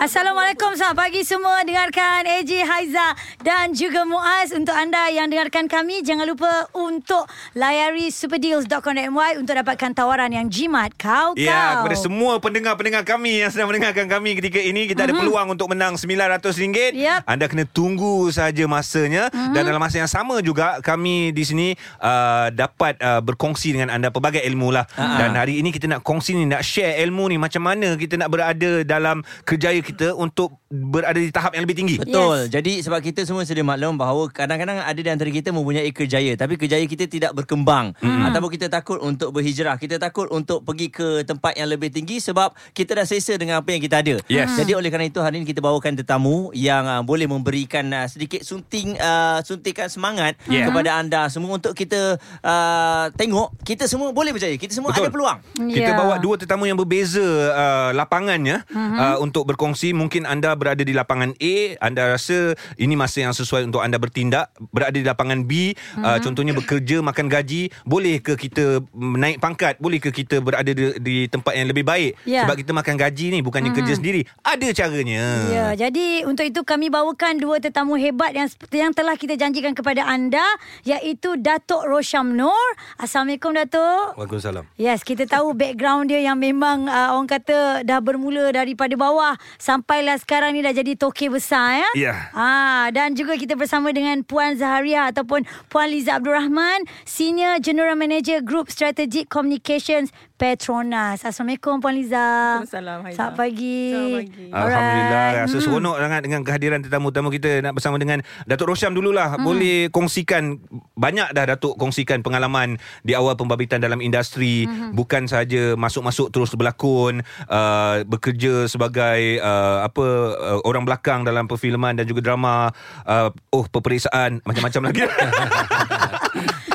Assalamualaikum. Selamat pagi semua. Dengarkan AJ Haiza Dan juga Muaz. Untuk anda yang dengarkan kami Jangan lupa Untuk layari superdeals.com.my Untuk dapatkan tawaran yang jimat. Kau kau Ya, kepada semua pendengar-pendengar kami yang sedang mendengarkan kami ketika ini, kita ada peluang untuk menang RM900. Yep. Anda kena tunggu saja masanya. Dan dalam masa yang sama juga kami di sini uh, dapat uh, berkongsi dengan anda pelbagai ilmu lah. Dan hari ini kita nak kongsi ni, nak share ilmu ni macam mana kita nak berada dalam kerjaya kita untuk berada di tahap yang lebih tinggi. Betul. Yes. Jadi sebab kita semua sedia maklum bahawa kadang-kadang ada di antara kita mempunyai kerjaya tapi kerjaya kita tidak berkembang hmm. ataupun kita takut untuk berhijrah. Kita takut untuk pergi ke tempat yang lebih tinggi sebab kita dah selesa dengan apa yang kita ada. Yes. Jadi oleh kerana itu hari ini kita bawakan tetamu yang uh, boleh memberikan uh, sedikit sunting uh, suntikan semangat Yeah. kepada anda semua untuk kita uh, tengok kita semua boleh berjaya. Kita semua Betul. ada peluang. Kita Ya. bawa dua tetamu yang berbeza uh, lapangannya uh-huh. uh, untuk berkongsi. Mungkin anda berada di lapangan A, anda rasa ini masa yang sesuai untuk anda bertindak. Berada di lapangan B, uh-huh. uh, contohnya bekerja, makan gaji. Boleh ke kita naik pangkat? Boleh ke kita berada di, di tempat yang lebih baik? Ya. Sebab kita makan gaji ni bukannya uh-huh. kerja sendiri. Ada caranya. Ya, jadi untuk itu kami bawakan dua tetamu hebat yang seperti yang telah kita janjikan kepada anda iaitu Datuk Rosham Nur. Assalamualaikum Datuk. Waalaikumsalam. Yes, kita tahu background dia yang memang uh, orang kata dah bermula daripada bawah sampailah sekarang ni dah jadi toke besar ya. Ya. Ah dan juga kita bersama dengan Puan Zaharia ataupun Puan Liza Abdul Rahman, Senior General Manager Group Strategic Communications Petronas. Assalamualaikum Puan Liza. Waalaikumsalam, Haizah. Selamat pagi. Selamat pagi. Alhamdulillah Alright. Rasa seronok sangat Dengan kehadiran tetamu-tetamu kita Nak bersama dengan Datuk Rosyam dululah hmm. Boleh kongsikan Banyak dah Datuk kongsikan pengalaman Di awal pembabitan dalam industri hmm. Bukan sahaja Masuk-masuk terus berlakon uh, Bekerja sebagai uh, Apa uh, Orang belakang dalam perfilman Dan juga drama uh, Oh peperiksaan Macam-macam lagi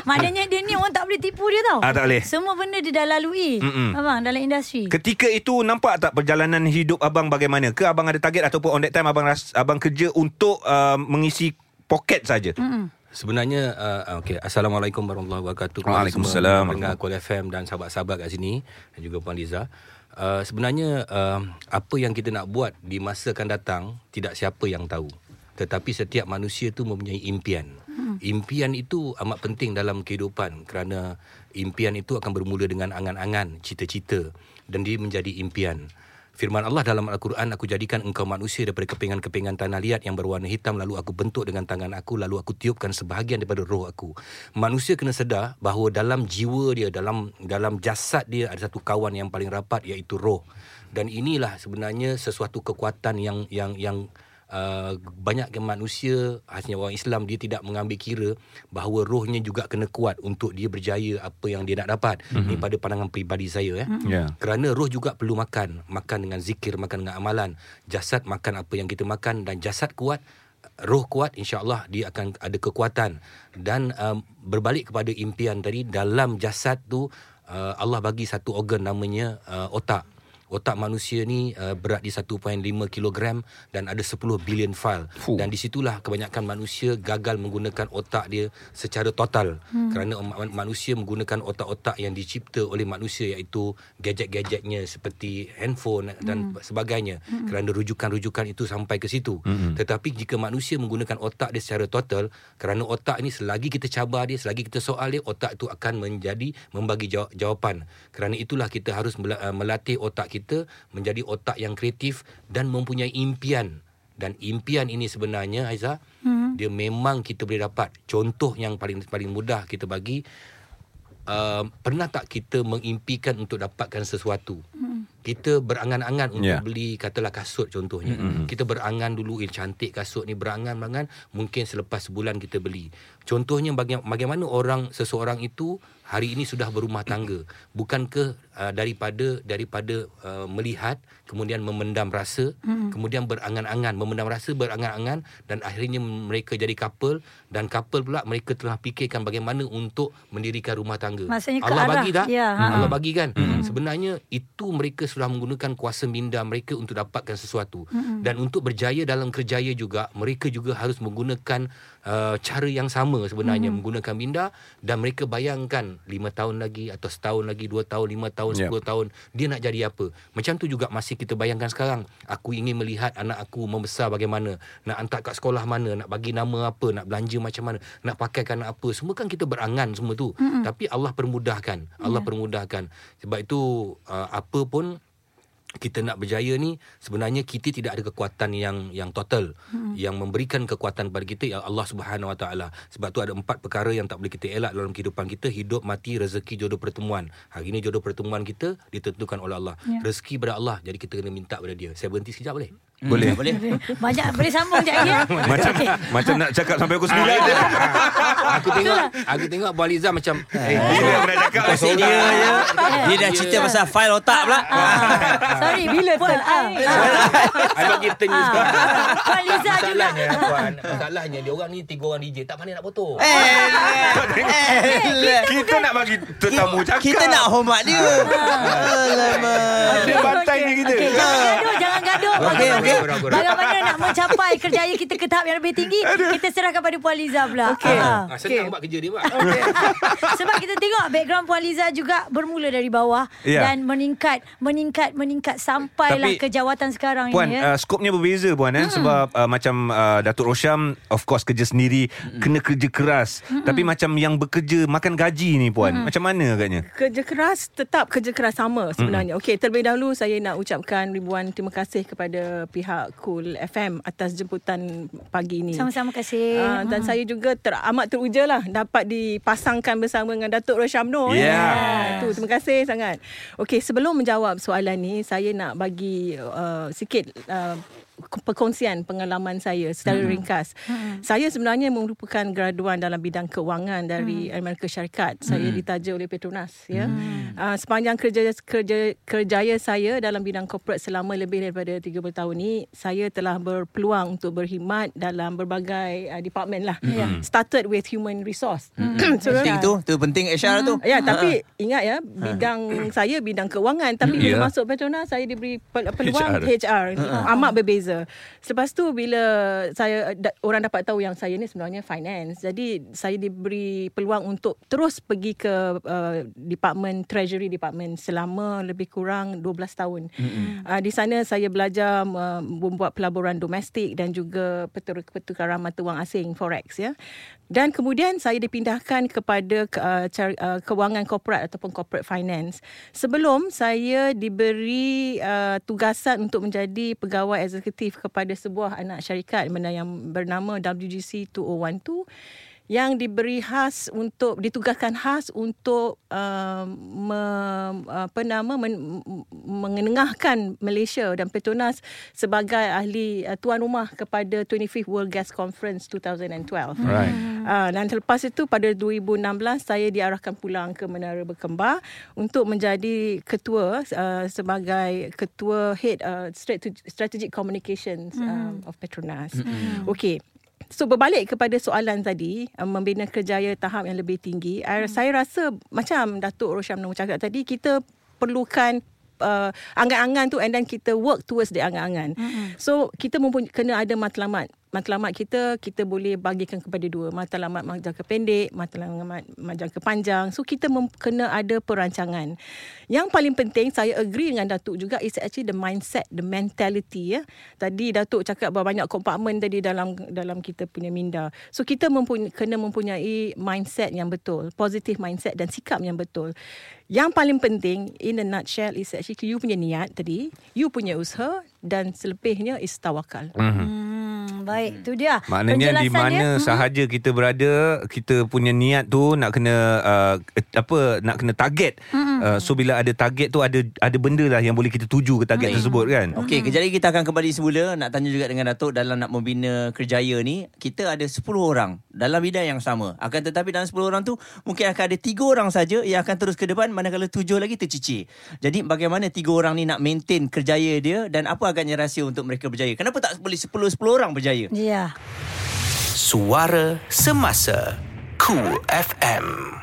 Maknanya dia ni orang tak boleh tipu dia tau. Ah, tak boleh. Semua benda dia dah lalui. Mm-mm. Abang dalam industri. Ketika itu Nampak tak perjalanan hidup abang bagaimana Ke abang ada target Ataupun on that time Abang ras, abang kerja untuk uh, Mengisi poket saja. Mm-mm. Sebenarnya uh, okey assalamualaikum warahmatullahi wabarakatuh. Waalaikumsalam. semua Pendengar Kuala FM dan sahabat-sahabat kat sini dan juga Puan Liza. Uh, sebenarnya uh, apa yang kita nak buat di masa akan datang tidak siapa yang tahu. Tetapi setiap manusia tu mempunyai impian. Hmm. Impian itu amat penting dalam kehidupan kerana impian itu akan bermula dengan angan-angan, cita-cita dan dia menjadi impian. Firman Allah dalam Al-Quran, aku jadikan engkau manusia daripada kepingan-kepingan tanah liat yang berwarna hitam lalu aku bentuk dengan tangan aku lalu aku tiupkan sebahagian daripada roh aku. Manusia kena sedar bahawa dalam jiwa dia, dalam dalam jasad dia ada satu kawan yang paling rapat iaitu roh. Dan inilah sebenarnya sesuatu kekuatan yang yang yang Uh, banyak manusia khasnya orang Islam dia tidak mengambil kira bahawa rohnya juga kena kuat untuk dia berjaya apa yang dia nak dapat. Mm-hmm. Ini pada pandangan peribadi saya ya. Mm-hmm. Ya. Kerana roh juga perlu makan, makan dengan zikir, makan dengan amalan. Jasad makan apa yang kita makan dan jasad kuat roh kuat insya-Allah dia akan ada kekuatan dan um, berbalik kepada impian tadi dalam jasad tu uh, Allah bagi satu organ namanya uh, otak Otak manusia ni uh, berat di 1.5 kilogram dan ada 10 bilion file. Fuh. Dan di situlah kebanyakan manusia gagal menggunakan otak dia secara total. Hmm. Kerana ma- manusia menggunakan otak-otak yang dicipta oleh manusia iaitu gadget-gadgetnya seperti handphone dan hmm. sebagainya. Hmm. Kerana rujukan-rujukan itu sampai ke situ. Hmm. Tetapi jika manusia menggunakan otak dia secara total, kerana otak ni selagi kita cabar dia, selagi kita soal dia, otak itu akan menjadi membagi jaw- jawapan. Kerana itulah kita harus uh, melatih otak kita menjadi otak yang kreatif dan mempunyai impian. Dan impian ini sebenarnya Aiza, hmm. dia memang kita boleh dapat. Contoh yang paling paling mudah kita bagi uh, pernah tak kita mengimpikan untuk dapatkan sesuatu? Hmm. Kita berangan-angan untuk yeah. beli katalah kasut contohnya. Mm-hmm. Kita berangan dulu eh cantik kasut ni berangan-angan mungkin selepas sebulan kita beli. Contohnya baga- bagaimana orang seseorang itu hari ini sudah berumah tangga. Bukankah uh, daripada daripada uh, melihat kemudian memendam rasa, mm-hmm. kemudian berangan-angan, memendam rasa berangan-angan dan akhirnya mereka jadi couple dan couple pula mereka telah fikirkan bagaimana untuk mendirikan rumah tangga. Maksudnya ke Allah arah- bagi tak? ya, ha. Allah bagi kan. Mm-hmm. Sebenarnya itu mereka sudah menggunakan kuasa minda mereka untuk dapatkan sesuatu. Mm-hmm. Dan untuk berjaya dalam kerjaya juga mereka juga harus menggunakan uh, cara yang sama sebenarnya mm-hmm. menggunakan minda dan mereka bayangkan mungkin 5 tahun lagi atau setahun lagi, 2 tahun, 5 tahun, 10 Yep. tahun dia nak jadi apa. Macam tu juga masih kita bayangkan sekarang. Aku ingin melihat anak aku membesar bagaimana, nak hantar kat sekolah mana, nak bagi nama apa, nak belanja macam mana, nak pakaikan apa. Semua kan kita berangan semua tu. Mm-hmm. Tapi Allah permudahkan. Allah yeah. permudahkan. Sebab itu uh, apa pun kita nak berjaya ni sebenarnya kita tidak ada kekuatan yang yang total. Hmm. yang memberikan kekuatan kepada kita ya Allah Subhanahu Wa Taala. Sebab tu ada empat perkara yang tak boleh kita elak dalam kehidupan kita. Hidup mati rezeki jodoh pertemuan. Hari ni jodoh pertemuan kita ditentukan oleh Allah. Ya. rezeki pada Allah. Jadi kita kena minta pada dia. Saya berhenti sekejap boleh Boleh. Boleh. Banyak boleh sambung lagi ya. Macam macam nak cakap sampai pukul 9 je. aku tengok aku tengok Bu Aliza macam Eh, bila aku dah cakap Pasal dia je. Dia dah cerita pasal fail otak pula. Ah, sorry bila Puan ah. Abang kita ni Ah. Puan Liza juga Masalahnya dia orang ni Tiga orang DJ Tak pandai nak potong Eh, kita nak bagi tetamu cakap. kita nak hormat dia. Alamak. Dia bantai ni kita. Okey, jangan gaduh, jangan gaduh. Okey, Ragu. bagaimana nak mencapai kerjaya kita ke tahap yang lebih tinggi? Kita serahkan pada Puan Liza pula. Okey. Ah. ah, Senang buat kerja dia buat Sebab kita tengok background Puan Liza juga bermula dari bawah Ya. dan meningkat, meningkat, meningkat sampailah Tapi, ke jawatan sekarang Puan, ini. Ya. uh, skopnya berbeza puan eh sebab uh, macam uh, Datuk Rosham of course kerja sendiri, kena kerja keras. Tapi macam yang bekerja makan gaji ni puan, macam mana agaknya? Kerja keras tetap kerja keras sama sebenarnya. Okey, terlebih dahulu saya nak ucapkan ribuan terima kasih kepada pihak Cool FM atas jemputan pagi ini. Sama-sama kasih. Uh, dan saya juga ter, amat teruja lah dapat dipasangkan bersama dengan Datuk Roshamno. Yeah. Tu, terima kasih sangat. Okey, sebelum menjawab soalan ni, saya nak bagi uh, sikit uh, perkongsian pengalaman saya secara hmm. ringkas. Hmm. Saya sebenarnya merupakan graduan dalam bidang keuangan dari hmm. Amerika Syarikat. Saya ditaja oleh Petronas ya. Hmm. Uh, sepanjang kerja kerja kerjaya saya dalam bidang corporate selama lebih daripada 30 tahun ni, saya telah berpeluang untuk berkhidmat dalam berbagai uh, department lah. Hmm. Started with human resource. Hmm. Penting tu, tu penting HR tu. Ya, tapi ingat ya, bidang saya bidang keuangan tapi bila Ya. masuk Petronas saya diberi pel- peluang HR. HR. Amat berbeza. Selepas tu bila saya da, orang dapat tahu yang saya ni sebenarnya finance. Jadi saya diberi peluang untuk terus pergi ke uh, department treasury department selama lebih kurang 12 tahun. Uh, di sana saya belajar uh, membuat pelaburan domestik dan juga pertukaran mata wang asing forex ya. Dan kemudian saya dipindahkan kepada uh, car- uh, kewangan korporat ataupun corporate finance. Sebelum saya diberi uh, tugasan untuk menjadi pegawai eksekutif kepada sebuah anak syarikat yang bernama WGC 2012 yang diberi khas untuk ditugaskan khas untuk uh, me, apa nama men, mengenengahkan Malaysia dan Petronas sebagai ahli uh, tuan rumah kepada 25th World Gas Conference 2012. Right. Uh, dan selepas itu pada 2016 saya diarahkan pulang ke Menara Berkembar untuk menjadi ketua uh, sebagai ketua head uh, strategic, strategic communications um, of Petronas. Mm-hmm. Okey. So berbalik kepada soalan tadi uh, membina kerjaya tahap yang lebih tinggi hmm. saya rasa macam Datuk Rosyam cakap tadi kita perlukan uh, angan-angan tu and then kita work towards the angan-angan. Mm-hmm. So kita mempunyai kena ada matlamat. Matlamat kita kita boleh bagikan kepada dua, matlamat jangka pendek, matlamat jangka panjang. So kita mem- kena ada perancangan. Yang paling penting saya agree dengan Datuk juga is actually the mindset, the mentality ya. Tadi Datuk cakap bahawa banyak kompartmen tadi dalam dalam kita punya minda. So kita mempunyai, kena mempunyai mindset yang betul, positive mindset dan sikap yang betul. Yang paling penting in a nutshell is actually you punya niat tadi, you punya usaha dan selebihnya is tawakal. Hmm, baik, tu dia. Maknanya di mana Penjelasannya, sahaja kita berada, kita punya niat tu nak kena uh, apa nak kena target. Uh, so bila ada target tu ada ada benda lah yang boleh kita tuju ke target tersebut kan. Okey, kejap lagi kita akan kembali semula nak tanya juga dengan Datuk dalam nak membina kerjaya ni, kita ada 10 orang dalam bidang yang sama. Akan tetapi dalam 10 orang tu mungkin akan ada 3 orang saja yang akan terus ke depan manakala 7 lagi tercicir. Jadi bagaimana 3 orang ni nak maintain kerjaya dia dan apa agaknya rahsia untuk mereka berjaya? Kenapa tak boleh 10 10 orang berjaya? Ya. Suara Semasa Cool FM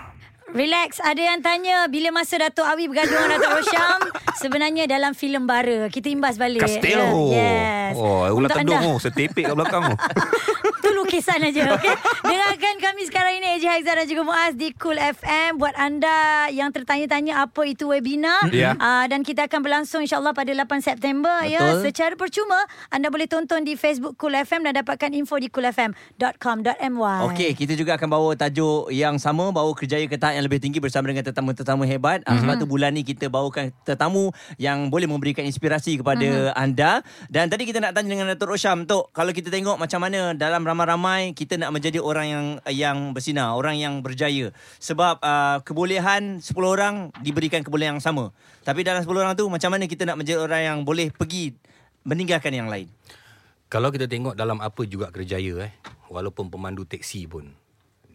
Relax, ada yang tanya bila masa Datuk Awi bergaduh dengan Datuk Rosham sebenarnya dalam filem bara. Kita imbas balik. Castello. Yes. Oh, ular Untuk tendung anda- oh, setepek kat belakang tu. Itu lukisan aja okay? Dengarkan kami sekarang ini Eji Haizah dan juga Muaz Di Cool FM Buat anda yang tertanya-tanya Apa itu webinar Ya. uh, Dan kita akan berlangsung InsyaAllah pada 8 September ya. Betul. Secara percuma Anda boleh tonton di Facebook Cool FM Dan dapatkan info di coolfm.com.my Okey, kita juga akan bawa tajuk yang sama, bawa kerjaya ke tahap yang lebih tinggi bersama dengan tetamu-tetamu hebat. Mm-hmm. Sebab tu bulan ni kita bawakan tetamu yang boleh memberikan inspirasi kepada mm-hmm. anda. Dan tadi kita nak tanya dengan Datuk Rosham, Tok, kalau kita tengok macam mana dalam ramai-ramai kita nak menjadi orang yang yang bersinar, orang yang berjaya. Sebab uh, kebolehan 10 orang diberikan kebolehan yang sama. Tapi dalam 10 orang tu macam mana kita nak menjadi orang yang boleh pergi meninggalkan yang lain? Kalau kita tengok dalam apa juga kerjaya eh, walaupun pemandu teksi pun,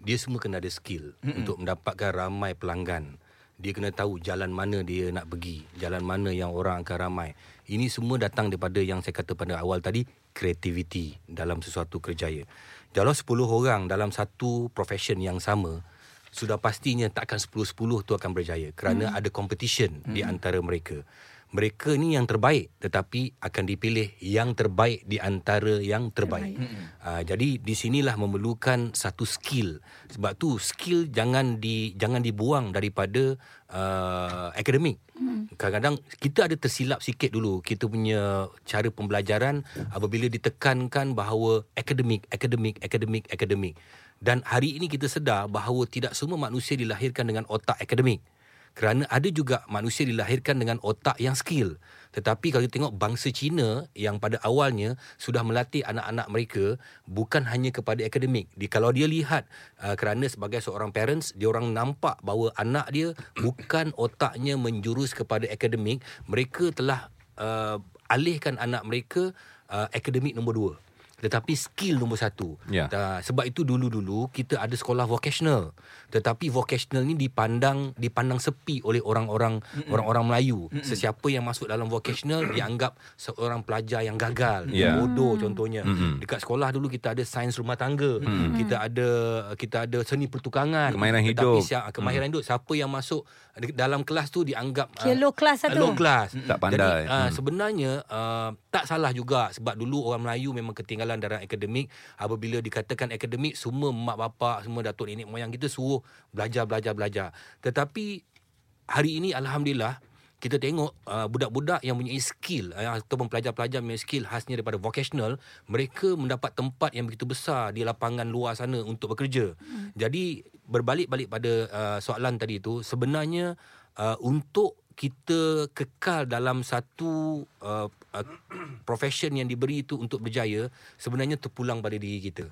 dia semua kena ada skill mm-hmm. untuk mendapatkan ramai pelanggan. Dia kena tahu jalan mana dia nak pergi, jalan mana yang orang akan ramai. Ini semua datang daripada yang saya kata pada awal tadi, creativity dalam sesuatu kerjaya. Kalau 10 orang dalam satu profession yang sama, sudah pastinya takkan 10-10 tu akan berjaya kerana hmm. ada competition hmm. di antara mereka. Mereka ni yang terbaik tetapi akan dipilih yang terbaik di antara yang terbaik. terbaik. Uh, jadi di sinilah memerlukan satu skill. Sebab tu skill jangan di jangan dibuang daripada uh, akademik. Hmm. Kadang-kadang kita ada tersilap sikit dulu kita punya cara pembelajaran apabila ditekankan bahawa akademik, akademik, akademik, akademik. Dan hari ini kita sedar bahawa tidak semua manusia dilahirkan dengan otak akademik. Kerana ada juga manusia dilahirkan dengan otak yang skill. Tetapi kalau kita tengok bangsa Cina yang pada awalnya sudah melatih anak-anak mereka bukan hanya kepada akademik. Di, kalau dia lihat uh, kerana sebagai seorang parents, dia orang nampak bahawa anak dia bukan otaknya menjurus kepada akademik, mereka telah uh, alihkan anak mereka uh, akademik nombor dua. Tetapi skill nombor satu. Ya. Uh, sebab itu dulu-dulu kita ada sekolah vocational. Tetapi vocational ni dipandang dipandang sepi oleh orang-orang Mm-mm. orang-orang Melayu. Mm-mm. Sesiapa yang masuk dalam vocational dianggap seorang pelajar yang gagal, yang bodoh contohnya. Mm-mm. Dekat sekolah dulu kita ada sains rumah tangga. Mm-mm. Kita ada kita ada seni pertukangan, Kemahiran Tetapi hidup. siap, kemahiran hidup siapa yang masuk dalam kelas tu dianggap low class lah tu. Low class. Tak pandai. Jadi uh, Hmm. sebenarnya uh, tak salah juga sebab dulu orang Melayu memang ketinggalan dalam akademik. Apabila dikatakan akademik semua mak bapak, semua datuk nenek moyang kita suruh belajar belajar belajar. Tetapi hari ini alhamdulillah kita tengok uh, budak-budak yang mempunyai skill uh, ataupun pelajar-pelajar mempunyai skill khasnya daripada vocational, mereka mendapat tempat yang begitu besar di lapangan luar sana untuk bekerja. Hmm. Jadi berbalik-balik pada uh, soalan tadi itu, sebenarnya uh, untuk kita kekal dalam satu uh, uh, profession yang diberi itu untuk berjaya sebenarnya terpulang pada diri kita.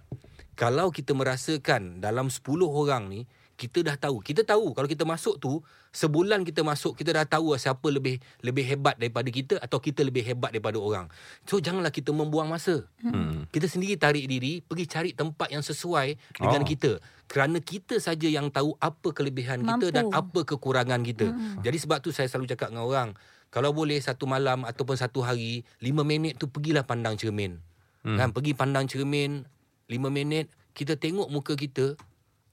Kalau kita merasakan dalam 10 orang ni kita dah tahu. Kita tahu kalau kita masuk tu sebulan kita masuk kita dah tahu siapa lebih lebih hebat daripada kita atau kita lebih hebat daripada orang. So janganlah kita membuang masa. Hmm. Kita sendiri tarik diri pergi cari tempat yang sesuai dengan Oh. kita. Kerana kita saja yang tahu apa kelebihan kita Mampu. dan apa kekurangan kita. Hmm. Jadi sebab tu saya selalu cakap dengan orang, kalau boleh satu malam ataupun satu hari, lima minit tu pergilah pandang cermin. Hmm. Kan pergi pandang cermin lima minit, kita tengok muka kita,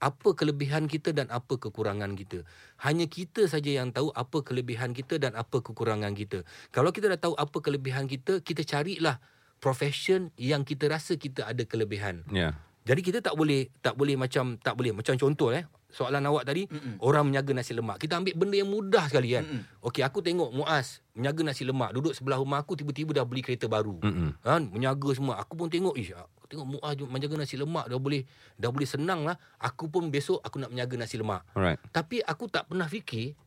apa kelebihan kita dan apa kekurangan kita. Hanya kita saja yang tahu apa kelebihan kita dan apa kekurangan kita. Kalau kita dah tahu apa kelebihan kita, kita carilah profession yang kita rasa kita ada kelebihan. Ya. Jadi kita tak boleh tak boleh macam tak boleh macam contoh eh soalan awak tadi Mm-mm. orang menyaga nasi lemak. Kita ambil benda yang mudah sekali kan. Okey aku tengok Muaz menyaga nasi lemak duduk sebelah rumah aku tiba-tiba dah beli kereta baru. Mm-mm. Kan menyaga semua. Aku pun tengok ish aku tengok Muaz menjaga nasi lemak dah boleh dah boleh senang lah. Aku pun besok aku nak menyaga nasi lemak. Alright. Tapi aku tak pernah fikir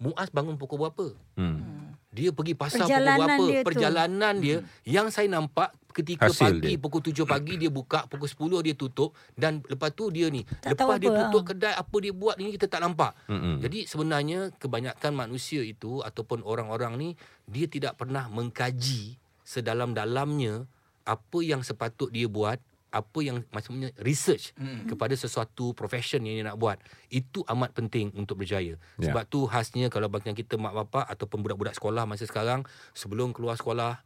Muaz bangun pukul berapa. Hmm. Dia pergi pasar Perjalanan pukul berapa? dia tu. Perjalanan dia yang saya nampak ketika Hasil pagi dia. pukul 7 pagi dia buka, pukul 10 dia tutup dan lepas tu dia ni. Tak lepas dia apa, tutup ah. kedai apa dia buat ni kita tak nampak. Mm-mm. Jadi sebenarnya kebanyakan manusia itu ataupun orang-orang ni dia tidak pernah mengkaji sedalam-dalamnya apa yang sepatut dia buat apa yang maksudnya research hmm. kepada sesuatu profession yang dia nak buat itu amat penting untuk berjaya. Ya. Sebab tu khasnya kalau bagi kita mak bapak ataupun budak-budak sekolah masa sekarang sebelum keluar sekolah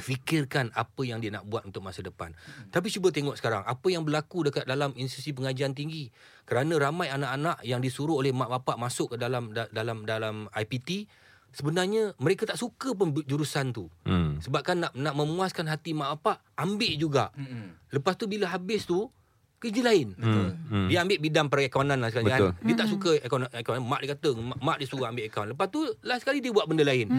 fikirkan apa yang dia nak buat untuk masa depan. Tapi cuba tengok sekarang apa yang berlaku dekat dalam institusi pengajian tinggi. Kerana ramai anak-anak yang disuruh oleh mak bapak masuk ke dalam da- dalam dalam IPT sebenarnya mereka tak suka pun jurusan tu. Hmm. Sebab kan nak nak memuaskan hati mak bapak ambil juga. Lepas tu bila habis tu kerja lain. Hmm. Hmm. Dia ambil bidang perekonan lah sekali Betul. kan. Dia tak suka ekonomi, ekonomi. Mak dia kata, mak, mak dia suruh ambil akaun. Lepas tu last sekali dia buat benda lain.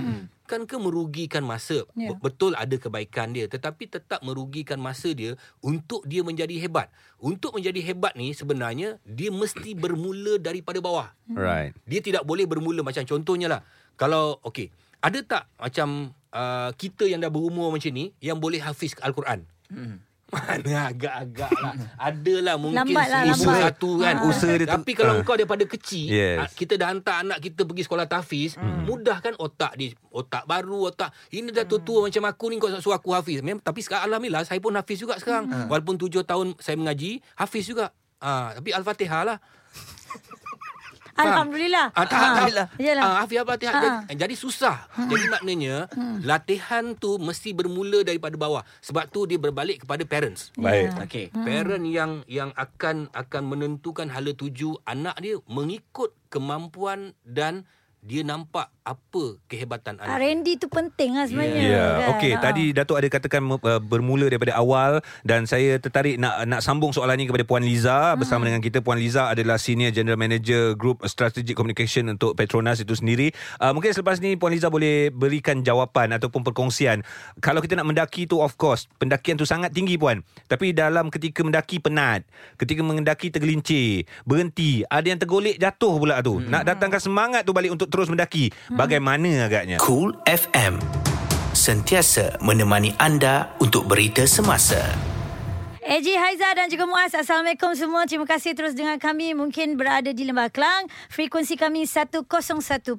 Kan ke merugikan masa. Ya. Be- Betul ada kebaikan dia. Tetapi tetap merugikan masa dia untuk dia menjadi hebat. Untuk menjadi hebat ni sebenarnya dia mesti bermula daripada bawah. Right. Dia tidak boleh bermula macam contohnya lah. Kalau okey, ada tak macam uh, kita yang dah berumur macam ni yang boleh hafiz Al-Quran? Hmm. Mana agak-agak lah. Adalah mungkin Lambat lah, usaha lambat. satu kan. Ah. Usaha dia Tapi kalau ah. kau daripada kecil, Yes. ah, kita dah hantar anak kita pergi sekolah tahfiz, mudah kan otak dia. Otak baru, otak. Ini dah tua-tua macam aku ni kau suruh aku hafiz. Memang, tapi sekarang Alhamdulillah saya pun hafiz juga sekarang. Walaupun tujuh tahun saya mengaji, hafiz juga. Ah, tapi Al-Fatihah lah. Alhamdulillah. Ah, tak, Ah, tak. Yalah. Ah, Hafiz Al-Fatihah. Ah. Jadi, jadi susah. Jadi maknanya latihan tu mesti bermula daripada bawah. Sebab tu dia berbalik kepada parents. Baik. Okey. Parent yang yang akan akan menentukan hala tuju anak dia mengikut kemampuan dan dia nampak apa kehebatan anak. dia. R&D tu penting lah sebenarnya. Ya, kan? okey. Ha. Tadi Datuk ada katakan uh, bermula daripada awal dan saya tertarik nak nak sambung soalan ini kepada Puan Liza bersama dengan kita. Puan Liza adalah Senior General Manager Group Strategic Communication untuk Petronas itu sendiri. Uh, mungkin selepas ni Puan Liza boleh berikan jawapan ataupun perkongsian. Kalau kita nak mendaki tu of course, pendakian tu sangat tinggi Puan. Tapi dalam ketika mendaki penat, ketika mendaki tergelincir, berhenti, ada yang tergolek jatuh pula tu. Nak datangkan semangat tu balik untuk terus mendaki. Bagaimana agaknya? Cool FM. Sentiasa menemani anda untuk berita semasa. AJ Haiza dan juga Muaz Assalamualaikum semua Terima kasih terus dengan kami Mungkin berada di Lembah Kelang Frekuensi kami 101.3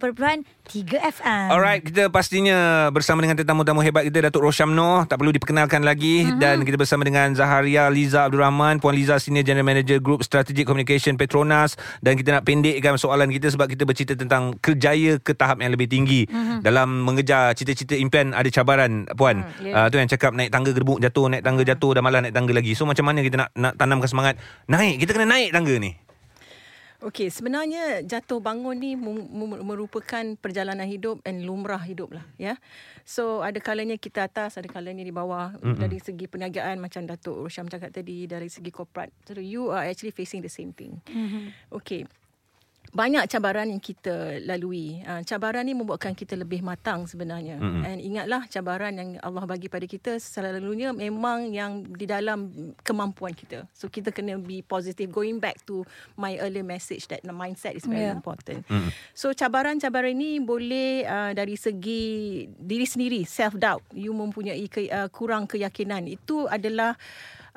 FM Alright, kita pastinya bersama dengan tetamu-tamu hebat kita Datuk Roshamno, tak perlu diperkenalkan lagi mm-hmm. dan kita bersama dengan Zaharia Liza Abdul Rahman, Puan Liza Senior General Manager Group Strategic Communication Petronas dan kita nak pendekkan soalan kita sebab kita bercerita tentang kerjaya ke tahap yang lebih tinggi mm-hmm. dalam mengejar cita-cita impian ada cabaran puan. Mm, Mm, ya. uh, tu yang cakap naik tangga gerbuk jatuh, naik tangga jatuh dah malah naik tangga lagi. So macam mana kita nak nak tanamkan semangat naik, kita kena naik tangga ni. Okey, sebenarnya jatuh bangun ni merupakan perjalanan hidup dan lumrah hidup lah, ya. So ada kalanya kita atas, ada kalanya di bawah mm-hmm. dari segi perniagaan macam Datuk Rosham cakap tadi, dari segi corporate. So you are actually facing the same thing. Mm-hmm. Okey. Banyak cabaran yang kita lalui. Uh, cabaran ni membuatkan kita lebih matang sebenarnya. Mm-hmm. And ingatlah cabaran yang Allah bagi pada kita selalunya memang yang di dalam kemampuan kita. So kita kena be positive. Going back to my earlier message that the mindset is very Yeah. important. Mm. So cabaran-cabaran ini boleh uh, dari segi diri sendiri, self doubt. You mempunyai ke, uh, kurang keyakinan. Itu adalah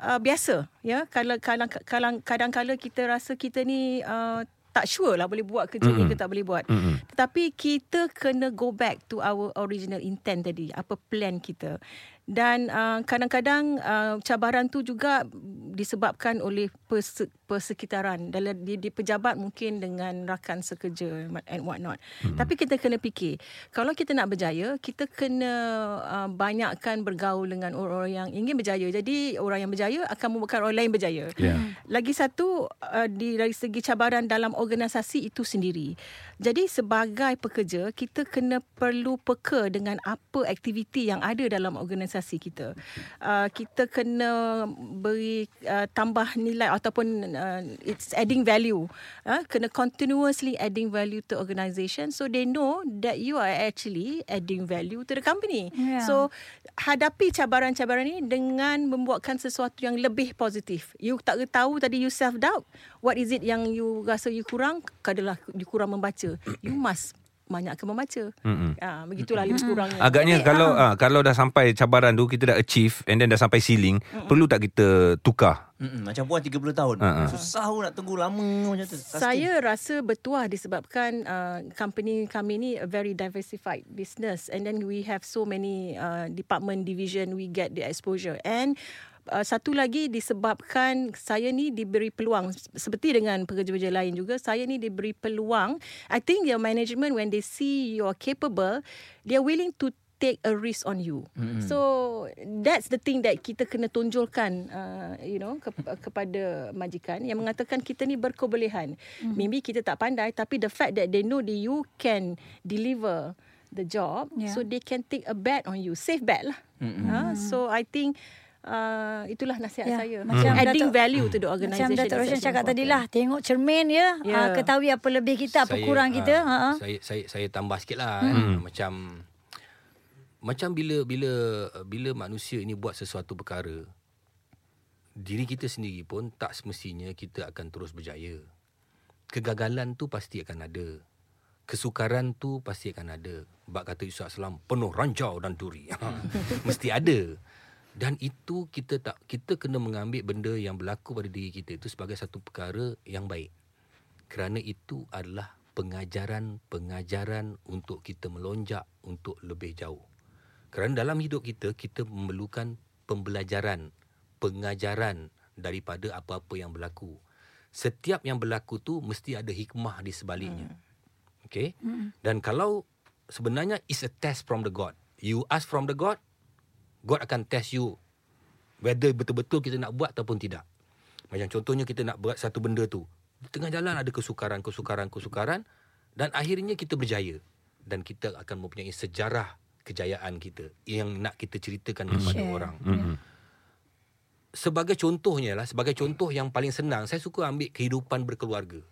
uh, biasa ya. Kalau kadang kadang kadang-kala kita rasa kita ni uh, tak sure lah boleh buat kerja mm-hmm. ni ke tak boleh buat. Mm-mm. Tetapi kita kena go back to our original intent tadi, apa plan kita. Dan uh, kadang-kadang uh, cabaran tu juga disebabkan oleh perse- persekitaran. Dalam di, di pejabat mungkin dengan rakan sekerja and what not. Hmm. Tapi kita kena fikir, kalau kita nak berjaya, kita kena uh, banyakkan bergaul dengan orang-orang yang ingin berjaya. Jadi orang yang berjaya akan membuatkan orang lain berjaya. Yeah. Lagi satu uh, di dari segi cabaran dalam organisasi itu sendiri. Jadi sebagai pekerja kita kena perlu peka dengan apa aktiviti yang ada dalam organisasi kita. Uh, kita kena beri uh, tambah nilai ataupun uh, it's adding value. Uh, kena continuously adding value to organisation so they know that you are actually adding value to the company. Yeah. So hadapi cabaran-cabaran ini dengan membuatkan sesuatu yang lebih positif. You tak tahu tadi you self doubt. What is it yang you rasa you kurang? Kadalah you kurang membaca. You must banyakkan membaca. Mm-mm. Ah, begitulah lebih kurangnya. Agaknya Tapi, kalau ah, kalau dah sampai cabaran tu kita dah achieve and then dah sampai ceiling, perlu tak kita tukar? Mm-mm, macam puan 30 tahun. Ha, ha. Susah pun nak tunggu lama macam tu. Sustain. Saya rasa bertuah disebabkan uh, company kami ni a very diversified business and then we have so many uh, department division we get the exposure and Uh, satu lagi disebabkan saya ni diberi peluang seperti dengan pekerja-pekerja lain juga saya ni diberi peluang I think your management when they see you are capable they are willing to take a risk on you. Mm-hmm. So that's the thing that kita kena tonjolkan uh, you know ke, kepada majikan yang mengatakan kita ni berkebolehan. Mm-hmm. Maybe kita tak pandai tapi the fact that they know that you can deliver the job Yeah. so they can take a bet on you. Safe bet lah. Mm-hmm. Uh, so I think Uh, itulah nasihat Ya, saya. macam adding Datuk- value to the organisation. Macam Datuk is Roshan cakap tadi lah Tengok cermin ya, Ya. Ah, Ketahui apa lebih kita Apa kurang kita ah, ha, ha. Saya saya saya tambah sikit lah hmm. macam macam bila bila bila manusia ini buat sesuatu perkara diri kita sendiri pun tak semestinya kita akan terus berjaya. Kegagalan tu pasti akan ada. Kesukaran tu pasti akan ada. Bak kata Yusuf Aslam penuh ranjau dan duri. Mesti ada. Dan itu kita tak kita kena mengambil benda yang berlaku pada diri kita itu sebagai satu perkara yang baik. Kerana itu adalah pengajaran-pengajaran untuk kita melonjak untuk lebih jauh. Kerana dalam hidup kita kita memerlukan pembelajaran, pengajaran daripada apa-apa yang berlaku. Setiap yang berlaku tu mesti ada hikmah di sebaliknya. Okay? Dan kalau sebenarnya is a test from the God. You ask from the God, God akan test you whether betul-betul kita nak buat ataupun tidak. Macam contohnya kita nak buat satu benda tu. Di tengah jalan ada kesukaran, kesukaran, kesukaran dan akhirnya kita berjaya dan kita akan mempunyai sejarah kejayaan kita yang nak kita ceritakan kepada Share. orang. Mm-hmm. Sebagai contohnya lah, sebagai contoh yang paling senang, saya suka ambil kehidupan berkeluarga.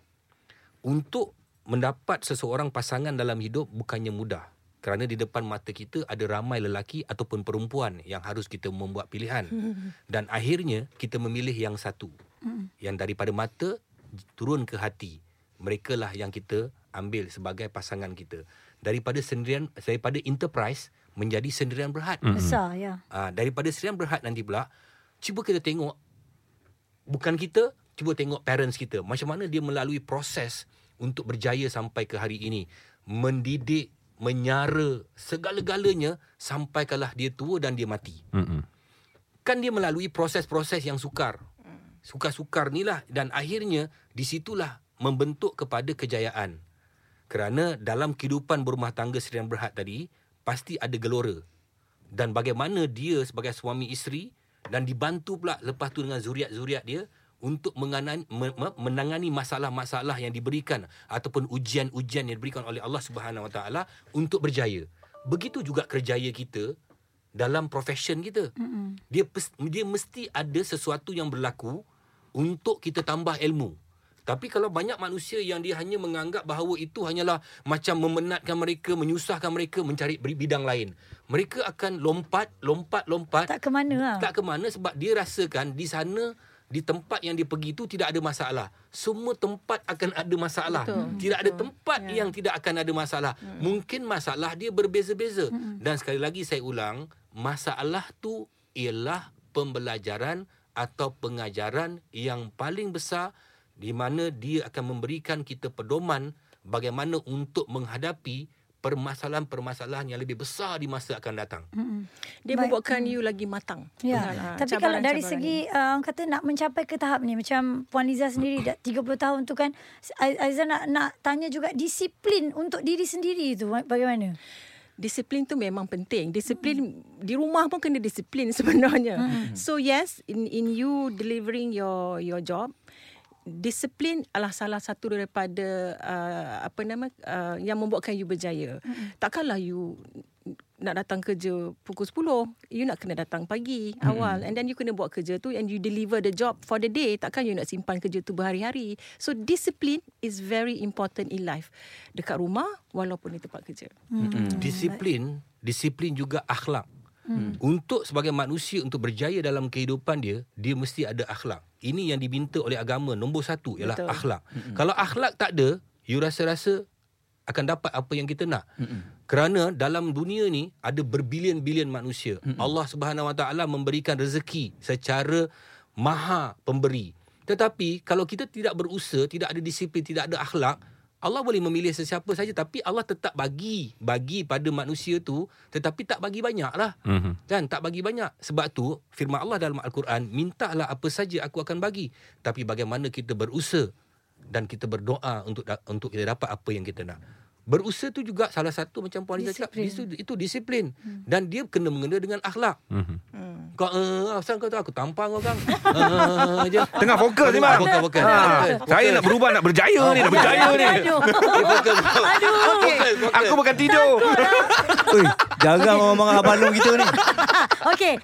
Untuk mendapat seseorang pasangan dalam hidup bukannya mudah. Kerana di depan mata kita ada ramai lelaki ataupun perempuan yang harus kita membuat pilihan. Dan akhirnya kita memilih yang satu. Yang daripada mata turun ke hati. Mereka lah yang kita ambil sebagai pasangan kita. Daripada sendirian daripada enterprise menjadi sendirian berhad. Besar ya Ah, daripada Serian Berhad nanti pula cuba kita tengok bukan kita cuba tengok parents kita macam mana dia melalui proses untuk berjaya sampai ke hari ini mendidik menyara segala-galanya sampai kalah dia tua dan dia mati Mm-mm. kan dia melalui proses-proses yang sukar. Sukar-sukar ni lah dan akhirnya di situlah membentuk kepada kejayaan. Kerana dalam kehidupan berumah tangga Serian Berhad tadi pasti ada gelora. Dan bagaimana dia sebagai suami isteri dan dibantu pula lepas tu dengan zuriat-zuriat dia untuk menangani masalah-masalah yang diberikan ataupun ujian-ujian yang diberikan oleh Allah Subhanahu Wa Taala untuk berjaya. Begitu juga kerjaya kita dalam profession kita. Dia dia mesti ada sesuatu yang berlaku untuk kita tambah ilmu. Tapi kalau banyak manusia yang dia hanya menganggap bahawa itu hanyalah macam memenatkan mereka, menyusahkan mereka mencari bidang lain. Mereka akan lompat, lompat, lompat. Tak ke mana lah Tak ke mana sebab dia rasakan di sana di tempat yang dia pergi itu tidak ada masalah. Semua tempat akan ada masalah. Betul, Tidak ada betul. tempat yang tidak akan ada masalah. Mungkin masalah dia berbeza-beza. Dan sekali lagi saya ulang, masalah tu ialah pembelajaran atau pengajaran yang paling besar di mana dia akan memberikan kita pedoman bagaimana untuk menghadapi permasalahan-permasalahan yang lebih besar di masa akan datang. Dia Baik. membuatkan you lagi matang. Ya, dengan, ah, tapi kalau dari segi uh, orang kata nak mencapai ke tahap ni macam Puan Liza sendiri dah 30 tahun tu kan Ai- Aiza nak nak tanya juga disiplin untuk diri sendiri tu bagaimana? disiplin tu memang penting. Disiplin hmm. di rumah pun kena disiplin sebenarnya. Hmm. So yes, in in you delivering your your job, disiplin adalah salah satu daripada uh, apa nama uh, yang membuatkan you berjaya. Hmm. Takkanlah you nak datang kerja pukul 10, you nak kena datang pagi hmm. awal and then you kena buat kerja tu and you deliver the job for the day. Takkan you nak simpan kerja tu berhari-hari. So discipline is very important in life. Dekat rumah walaupun di tempat kerja. Hmm. Disiplin, disiplin juga akhlak. Hmm. Untuk sebagai manusia untuk berjaya dalam kehidupan dia, dia mesti ada akhlak. Ini yang diminta oleh agama nombor satu ialah Betul. akhlak. Hmm. Kalau akhlak tak ada, you rasa-rasa akan dapat apa yang kita nak. Hmm. Kerana dalam dunia ni ada berbilion-bilion manusia. Hmm. Allah Subhanahu Wa Taala memberikan rezeki secara maha pemberi. Tetapi kalau kita tidak berusaha, tidak ada disiplin, tidak ada akhlak, Allah boleh memilih sesiapa saja tapi Allah tetap bagi bagi pada manusia tu tetapi tak bagi banyak lah Mhm. kan tak bagi banyak sebab tu firman Allah dalam Al-Quran mintalah apa saja aku akan bagi tapi bagaimana kita berusaha dan kita berdoa untuk untuk kita dapat apa yang kita nak Berusaha tu juga salah satu macam Puan Liza cakap Disiplin. itu, itu disiplin dan dia kena mengena dengan akhlak. Mhm. Kau uh, asal kau tahu aku tampang kau kang. Uh, je. Tengah fokus ni bang. Fokus, fokus. Ha, Fokus, Saya nak berubah nak berjaya ni, nak berjaya ni. Aduh. Aku bukan tidur. Oi, jarang orang marah abang long kita ni. Okey.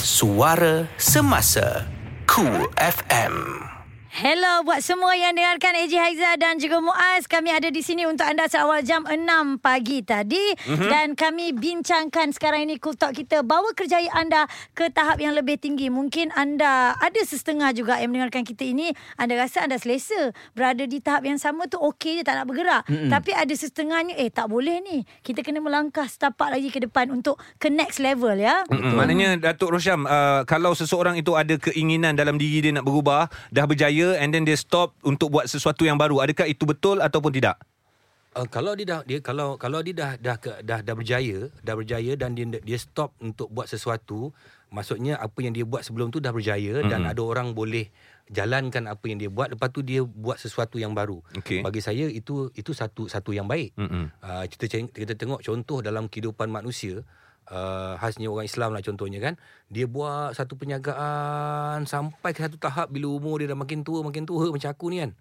Suara Semasa Cool FM. Hello buat semua yang dengarkan AJ Haiza dan juga Muaz. Kami ada di sini untuk anda seawal jam 6 pagi tadi. Mm-hmm. Dan kami bincangkan sekarang ini Cool Talk kita. Bawa kerjaya anda ke tahap yang lebih tinggi. Mungkin anda ada setengah juga yang mendengarkan kita ini. Anda rasa anda selesa. Berada di tahap yang sama tu okey je tak nak bergerak. Mm-hmm. Tapi ada setengahnya eh tak boleh ni. Kita kena melangkah setapak lagi ke depan untuk ke next level ya. Mm-mm. Maknanya Datuk Rosyam uh, Kalau seseorang itu ada keinginan Dalam diri dia nak berubah Dah berjaya And then dia stop Untuk buat sesuatu yang baru Adakah itu betul Ataupun tidak? Uh, kalau dia dah dia kalau kalau dia dah dah dah dah, dah berjaya, dah berjaya dan dia dia stop untuk buat sesuatu, maksudnya apa yang dia buat sebelum tu dah berjaya mm-hmm. dan ada orang boleh jalankan apa yang dia buat lepas tu dia buat sesuatu yang baru. Okey. Bagi saya itu itu satu satu yang baik. Mm-mm. Uh, kita kita tengok contoh dalam kehidupan manusia Uh, khasnya orang Islam lah contohnya kan dia buat satu penjagaan sampai ke satu tahap bila umur dia dah makin tua makin tua macam aku ni kan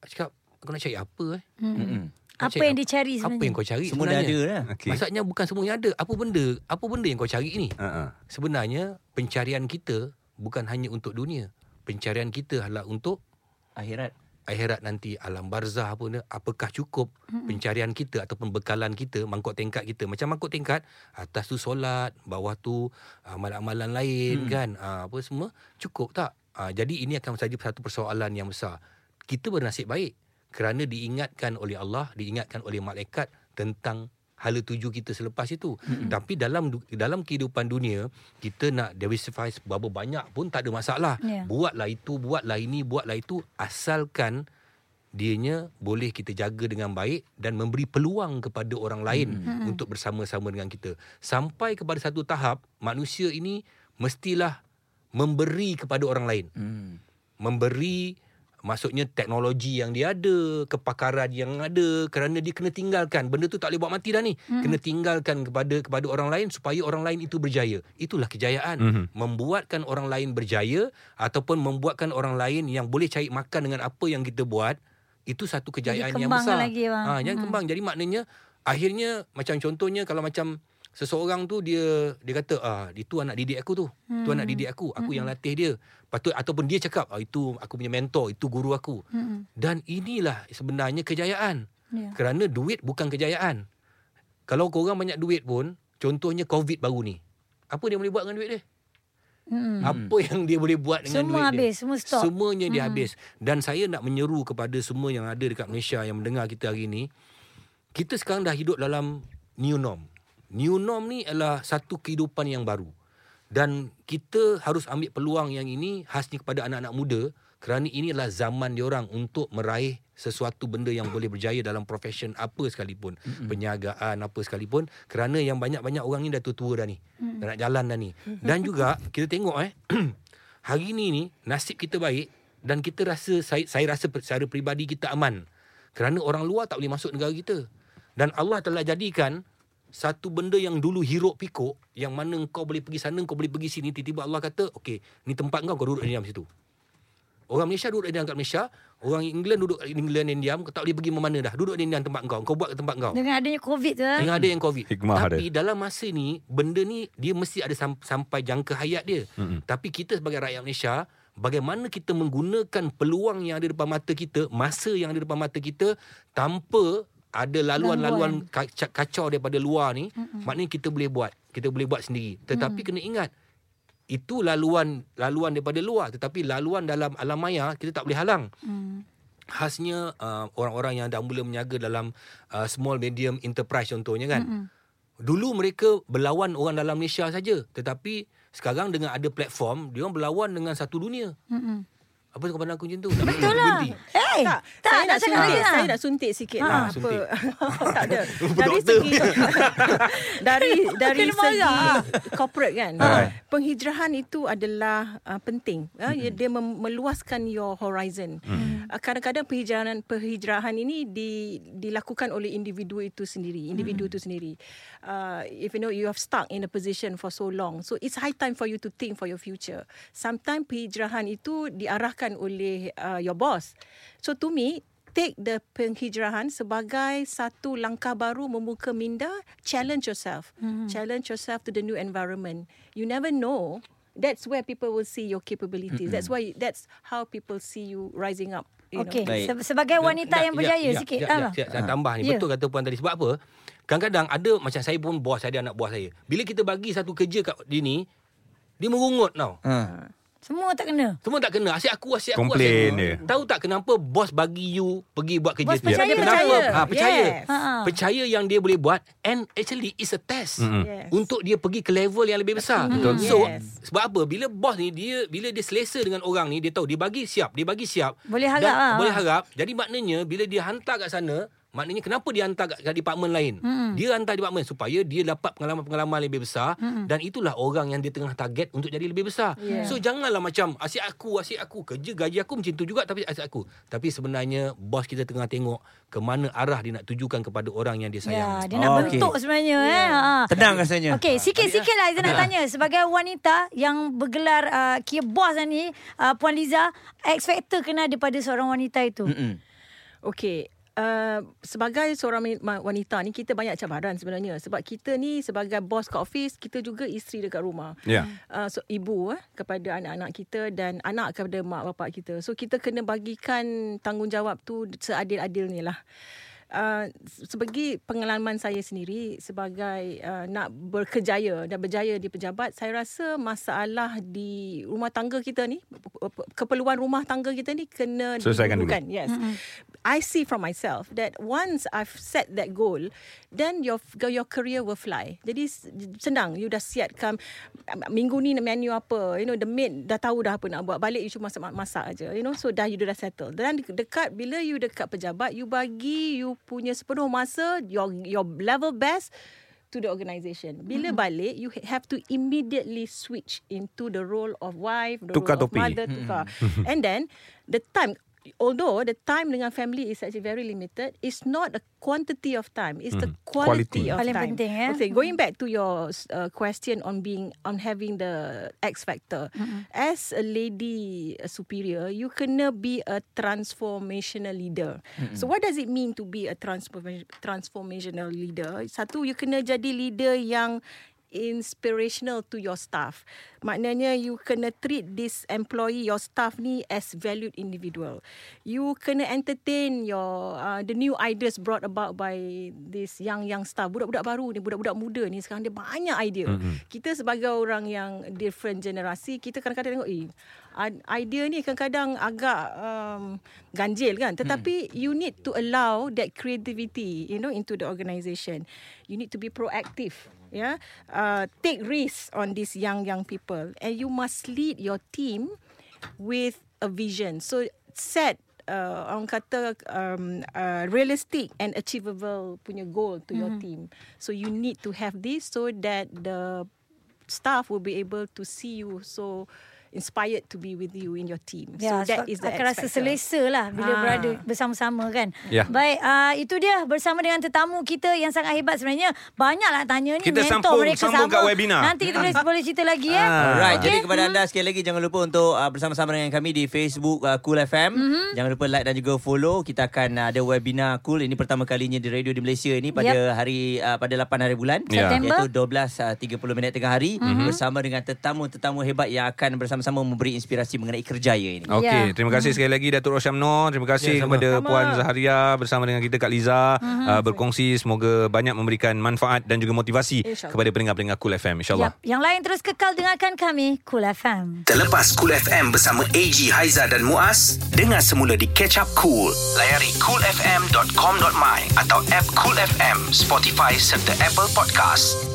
Aku cakap aku nak cari apa eh Mm-mm. Kau Apa cari yang dicari Apa sebenarnya? yang kau cari Semua dah sebenarnya? ada dah. Okey. Maksudnya bukan semua yang ada. Apa benda? Apa benda yang kau cari ni? Uh-uh. Sebenarnya pencarian kita bukan hanya untuk dunia. Pencarian kita adalah untuk Akhirat. Akhirat nanti alam barzah apa benda. Apakah cukup pencarian kita ataupun bekalan kita, mangkuk tingkat kita. Macam mangkuk tingkat, atas tu solat, bawah tu amalan-amalan lain kan. Ah, apa semua cukup tak? Ah, jadi ini akan menjadi satu persoalan yang besar. Kita bernasib baik kerana diingatkan oleh Allah, diingatkan oleh malaikat tentang hala tuju kita selepas itu. Mm-hmm. Tapi dalam dalam kehidupan dunia, kita nak diversify berapa banyak pun tak ada masalah. Ya. Buatlah itu, buatlah ini, buatlah itu asalkan dianya boleh kita jaga dengan baik dan memberi peluang kepada orang lain mm-hmm. untuk bersama-sama dengan kita. Sampai kepada satu tahap manusia ini mestilah memberi kepada orang lain Hmm. memberi maksudnya teknologi yang dia ada, kepakaran yang ada kerana dia kena tinggalkan. Benda tu tak boleh buat mati dah ni. Hmm. Kena tinggalkan kepada kepada orang lain supaya orang lain itu berjaya. Itulah kejayaan. Mhm. Membuatkan orang lain berjaya ataupun membuatkan orang lain yang boleh cari makan dengan apa yang kita buat, itu satu kejayaan yang kembang besar. lagi, bang. Ha, yang Mhm. kembang. Jadi maknanya akhirnya macam contohnya kalau macam seseorang tu dia dia kata ah itu anak didik aku tu. Hmm. Tu anak didik aku, aku hmm. yang latih dia. Patut ataupun dia cakap ah itu aku punya mentor, itu guru aku. Hmm. Dan inilah sebenarnya kejayaan. Ya. Kerana duit bukan kejayaan. Kalau korang banyak duit pun, contohnya COVID baru ni. Apa dia boleh buat dengan duit dia? Hmm. Apa yang dia boleh buat dengan Semua duit habis, dia? semua stop. Semuanya dia habis. Dan saya nak menyeru kepada semua yang ada dekat Malaysia yang mendengar kita hari ini, kita sekarang dah hidup dalam new norm. New norm ni adalah satu kehidupan yang baru. Dan kita harus ambil peluang yang ini khasnya kepada anak-anak muda kerana ini adalah zaman diorang untuk meraih sesuatu benda yang boleh berjaya dalam profession apa sekalipun. Mm-hmm. Perniagaan apa sekalipun. Kerana yang banyak-banyak orang ni dah tua-tua dah ni. Mm-hmm. Dah nak jalan dah ni. Dan juga kita tengok eh, hari ni ni nasib kita baik dan kita rasa saya, saya rasa secara peribadi kita aman. Kerana orang luar tak boleh masuk negara kita. Dan Allah telah jadikan satu benda yang dulu hiruk pikuk yang mana kau boleh pergi sana kau boleh pergi sini tiba-tiba Allah kata okey ni tempat kau kau duduk diam situ Orang Malaysia duduk diam kat Malaysia, orang England duduk kat England dan diam, kau tak boleh pergi mana dah. Duduk diam tempat kau, kau buat ke tempat kau. Dengan adanya COVID tu. Dengan ada yang COVID. Hikmah Tapi dalam masa ni, benda ni dia mesti ada sam- sampai jangka hayat dia. Mm-mm. Tapi kita sebagai rakyat Malaysia, bagaimana kita menggunakan peluang yang ada depan mata kita, masa yang ada depan mata kita tanpa ada laluan-laluan kac- kacau daripada luar ni, Mm-mm. maknanya kita boleh buat. Kita boleh buat sendiri. Tetapi mm. kena ingat, itu laluan laluan daripada luar tetapi laluan dalam alam maya kita tak boleh halang Hmm. khasnya uh, orang-orang yang dah mula meniaga dalam uh, small medium enterprise contohnya kan. Mm-hmm. Dulu mereka berlawan orang dalam Malaysia saja tetapi sekarang dengan ada platform dia orang berlawan dengan satu dunia. Hmm. Apa kau pandang aku macam tu? Tak Betul lah. berhenti. Eh, tak, tak, saya nak nak cakap suntik, lagi lah. saya nak suntik sikit Ha. lah. Suntik. Apa? tak ada. Dari segi dari dari segi corporate kan. Alright. Penghijrahan itu adalah uh, penting. Uh, Hmm. Dia mem- meluaskan your horizon. Uh, kadang-kadang penghijrahan penghijrahan ini di, dilakukan oleh individu itu sendiri, individu Hmm. itu sendiri. Uh, if you know you have stuck in a position for so long, so it's high time for you to think for your future. Sometimes penghijrahan itu diarahkan oleh uh, your boss. So to me, take the penghijrahan sebagai satu langkah baru membuka minda, challenge yourself. Mm-hmm. Challenge yourself to the new environment. You never know. That's where people will see your capabilities. Mm-hmm. That's why that's how people see you rising up. Okey, se- sebagai wanita yang berjaya ya, ya, sikit. Ya, Ah. ya, ya, saya tambah ni. Ya. Betul kata puan tadi. Sebab apa? Kadang-kadang ada macam saya pun bos ada anak buah saya. Bila kita bagi satu kerja kat dia ni, dia merungut tau. Ha. Semua tak kena. Semua tak kena. Asyik aku, asyik aku. Aku. dia. Tahu tak kenapa bos bagi you pergi buat kerja Bos tu? percaya. Kenapa? Percaya. Ha, percaya. Yes. Ha, ha. Percaya yang dia boleh buat and actually it's a test. Mm-mm. Yes. Untuk dia pergi ke level yang lebih besar. Betul. So, Yes. sebab apa? Bila bos ni dia bila dia selesa dengan orang ni, dia tahu dia bagi siap, dia bagi siap. Boleh harap dan, lah. Boleh harap. Jadi maknanya bila dia hantar kat sana, maknanya kenapa dia hantar kat, kat department lain? Mm-mm. Dia hantar department supaya dia dapat pengalaman-pengalaman lebih besar Mm-mm. dan itulah orang yang dia tengah target untuk jadi lebih besar. Yeah. So janganlah macam asyik aku, asyik aku. Kerja gaji aku macam tu juga tapi asyik aku. Tapi sebenarnya bos kita tengah tengok ke mana arah dia nak tujukan kepada orang yang dia Ya, sayang. dia nak Oh, bentuk sebenarnya eh. Ha. Tenang rasanya. Okey, sikit-sikit lah Aizah nak tanya sebagai wanita yang bergelar uh, kira bos ni uh, Puan Liza, X factor kena ada pada seorang wanita itu. Mm-mm. Okey, uh, sebagai seorang wanita ni kita banyak cabaran sebenarnya sebab kita ni sebagai bos kat office, kita juga isteri dekat rumah. Ya. Uh, so ibu eh kepada anak-anak kita dan anak kepada mak bapak kita. So kita kena bagikan tanggungjawab tu seadil-adilnya lah. Uh, sebagai pengalaman saya sendiri sebagai uh, nak berkejaya dan berjaya di pejabat saya rasa masalah di rumah tangga kita ni pe- pe- keperluan rumah tangga kita ni kena Selesaikan dulu. yes. I see from myself that once I've set that goal then your your career will fly. Jadi senang you dah siapkan minggu ni menu apa you know the maid dah tahu dah apa nak buat balik you cuma masak masak aja you know so dah you dah settle. Dan dekat bila you dekat pejabat you bagi you punya sepenuh masa your your level best to the organisation. Bila balik, you have to immediately switch into the role of wife, the Tukar role of topi. mother, tukar. And then, the time, although the time dengan family is actually very limited, it's not a quantity of time, it's the Quality. quality, of Paling time. penting, ya. Okay, going back to your uh, question on being, on having the X factor. As a lady uh, superior, you kena be a transformational leader. So what does it mean to be a transforma- transformational leader? Satu, you kena jadi leader yang inspirational to your staff. Maknanya you kena treat this employee, your staff ni as valued individual. You kena entertain your uh, the new ideas brought about by this young young staff. Budak-budak baru ni, budak-budak muda ni sekarang dia banyak idea. Mm-hmm. Kita sebagai orang yang different generasi, kita kadang-kadang tengok eh idea ni kadang-kadang agak um, ganjil kan. Tetapi mm. you need to allow that creativity, you know, into the organisation. You need to be proactive yeah uh, take risks on these young young people and you must lead your team with a vision so set uh, orang kata um, uh, realistic and achievable punya goal to your team so you need to have this so that the staff will be able to see you so inspired to be with you in your team Ya, so that sebab is the akan X rasa factor. selesa lah bila Ah. berada bersama-sama kan. Ya. Baik, uh, itu dia bersama dengan tetamu kita yang sangat hebat sebenarnya. Banyaklah tanya ni Kita mentor sambung- mereka sambung sama. kat webinar. Nanti kita boleh boleh cerita lagi ya. Ah. Alright, Okey? jadi kepada anda sekali lagi jangan lupa untuk uh, bersama-sama dengan kami di Facebook uh, Cool FM. Mhm. Jangan lupa like dan juga follow. Kita akan uh, ada webinar Cool ini pertama kalinya di radio di Malaysia ini pada hari uh, pada 8 hari bulan Ya. September. iaitu 12 uh, 30 minit tengah hari Mhm. bersama dengan tetamu-tetamu hebat yang akan bersama-sama memberi inspirasi mengenai kerjaya ini. Okey, Ya. terima kasih sekali lagi Datuk Rosyam Noor. Terima kasih Ya, sama. kepada Sama. Puan Zaharia bersama dengan kita Kak Liza uh, berkongsi semoga banyak memberikan manfaat dan juga motivasi InsyaAllah. kepada pendengar-pendengar Cool FM insyaallah. Yap. Yang lain terus kekal dengarkan kami Cool FM. Terlepas Cool FM bersama AG Haiza dan Muaz, dengar semula di Catch Up Cool. Layari coolfm.com.my atau app Cool FM, Spotify serta Apple Podcast.